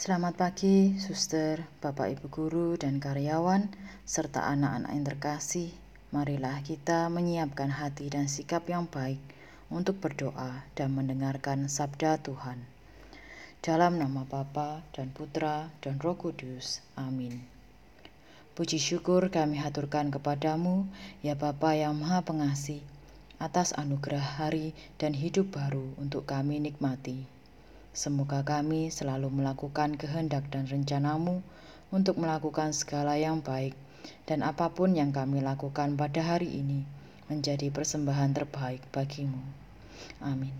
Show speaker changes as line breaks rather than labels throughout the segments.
Selamat pagi, suster, bapak ibu guru, dan karyawan, serta anak-anak yang terkasih. Marilah kita menyiapkan hati dan sikap yang baik untuk berdoa dan mendengarkan sabda Tuhan. Dalam nama Bapa dan Putra dan Roh Kudus. Amin. Puji syukur kami haturkan kepadamu, ya Bapa yang Maha Pengasih, atas anugerah hari dan hidup baru untuk kami nikmati. Semoga kami selalu melakukan kehendak dan rencanamu untuk melakukan segala yang baik dan apa pun yang kami lakukan pada hari ini menjadi persembahan terbaik bagimu. Amin.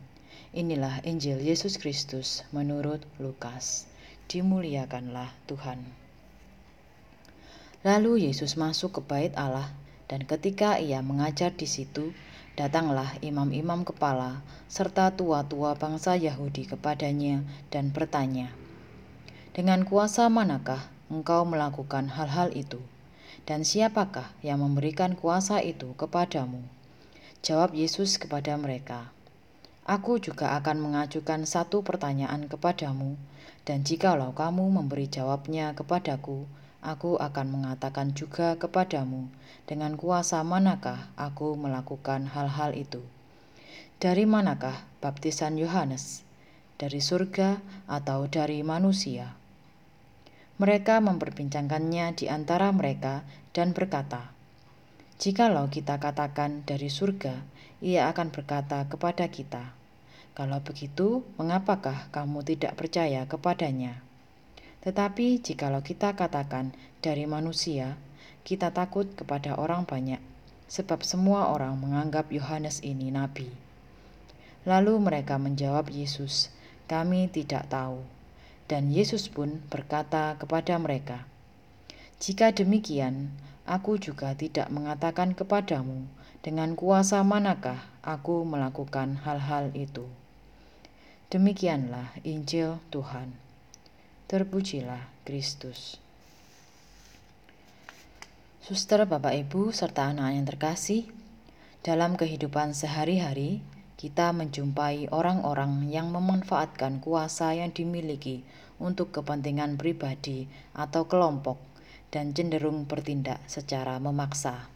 Inilah Injil Yesus Kristus menurut Lukas. Dimuliakanlah Tuhan. Lalu Yesus masuk ke bait Allah dan ketika ia mengajar di situ, datanglah imam-imam kepala serta tua-tua bangsa Yahudi kepadanya dan bertanya, "Dengan kuasa manakah engkau melakukan hal-hal itu? Dan siapakah yang memberikan kuasa itu kepadamu?" Jawab Yesus kepada mereka, Aku juga akan mengajukan satu pertanyaan kepadamu, dan jikalau kamu memberi jawabnya kepadaku, aku akan mengatakan juga kepadamu, dengan kuasa manakah aku melakukan hal-hal itu. Dari manakah baptisan Yohanes? Dari surga atau dari manusia? Mereka memperbincangkannya di antara mereka dan berkata, "Jikalau kita katakan dari surga, ia akan berkata kepada kita, kalau begitu, mengapakah kamu tidak percaya kepadanya? Tetapi jikalau kita katakan dari manusia, kita takut kepada orang banyak, sebab semua orang menganggap Yohanes ini nabi. Lalu mereka menjawab Yesus, "Kami tidak tahu." Dan Yesus pun berkata kepada mereka, "Jika demikian, aku juga tidak mengatakan kepadamu dengan kuasa manakah aku melakukan hal-hal itu." Demikianlah Injil Tuhan. Terpujilah Kristus. Suster, Bapak, Ibu, serta anak yang terkasih, dalam kehidupan sehari-hari kita menjumpai orang-orang yang memanfaatkan kuasa yang dimiliki untuk kepentingan pribadi atau kelompok dan cenderung bertindak secara memaksa.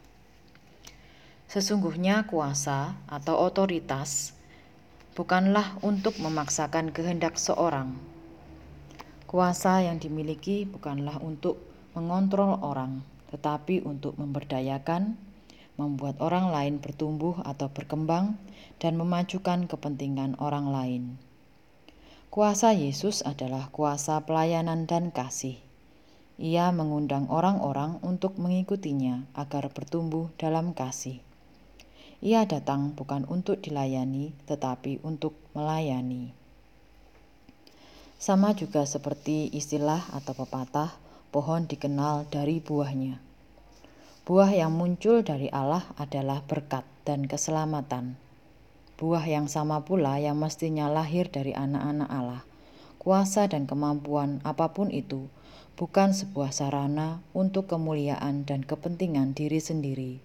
Sesungguhnya kuasa atau otoritas bukanlah untuk memaksakan kehendak seorang. Kuasa yang dimiliki bukanlah untuk mengontrol orang, tetapi untuk memberdayakan, membuat orang lain bertumbuh atau berkembang, dan memajukan kepentingan orang lain. Kuasa Yesus adalah kuasa pelayanan dan kasih. Ia mengundang orang-orang untuk mengikutinya agar bertumbuh dalam kasih. Ia datang bukan untuk dilayani, tetapi untuk melayani. Sama juga seperti istilah atau pepatah, pohon dikenal dari buahnya. Buah yang muncul dari Allah adalah berkat dan keselamatan. Buah yang sama pula yang mestinya lahir dari anak-anak Allah. Kuasa dan kemampuan apa pun itu bukan sebuah sarana untuk kemuliaan dan kepentingan diri sendiri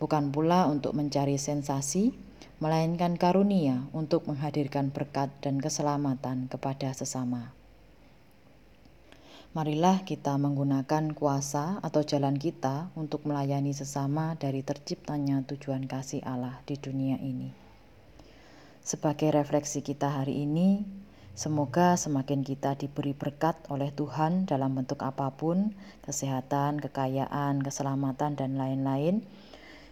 bukan pula untuk mencari sensasi, melainkan karunia untuk menghadirkan berkat dan keselamatan kepada sesama. Marilah kita menggunakan kuasa atau jalan kita untuk melayani sesama dari terciptanya tujuan kasih Allah di dunia ini. Sebagai refleksi kita hari ini, Semoga semakin kita diberi berkat oleh Tuhan dalam bentuk apa pun, kesehatan, kekayaan, keselamatan, dan lain-lain,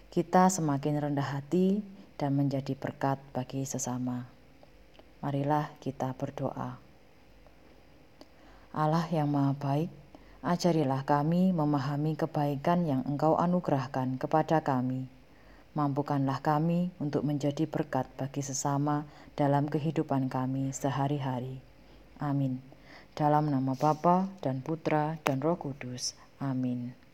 kita semakin rendah hati dan menjadi berkat bagi sesama. Marilah kita berdoa. Allah yang Maha Baik, ajarilah kami memahami kebaikan yang Engkau anugerahkan kepada kami. Mampukanlah kami untuk menjadi berkat bagi sesama dalam kehidupan kami sehari-hari. Amin. Dalam nama Bapa dan Putra dan Roh Kudus. Amin.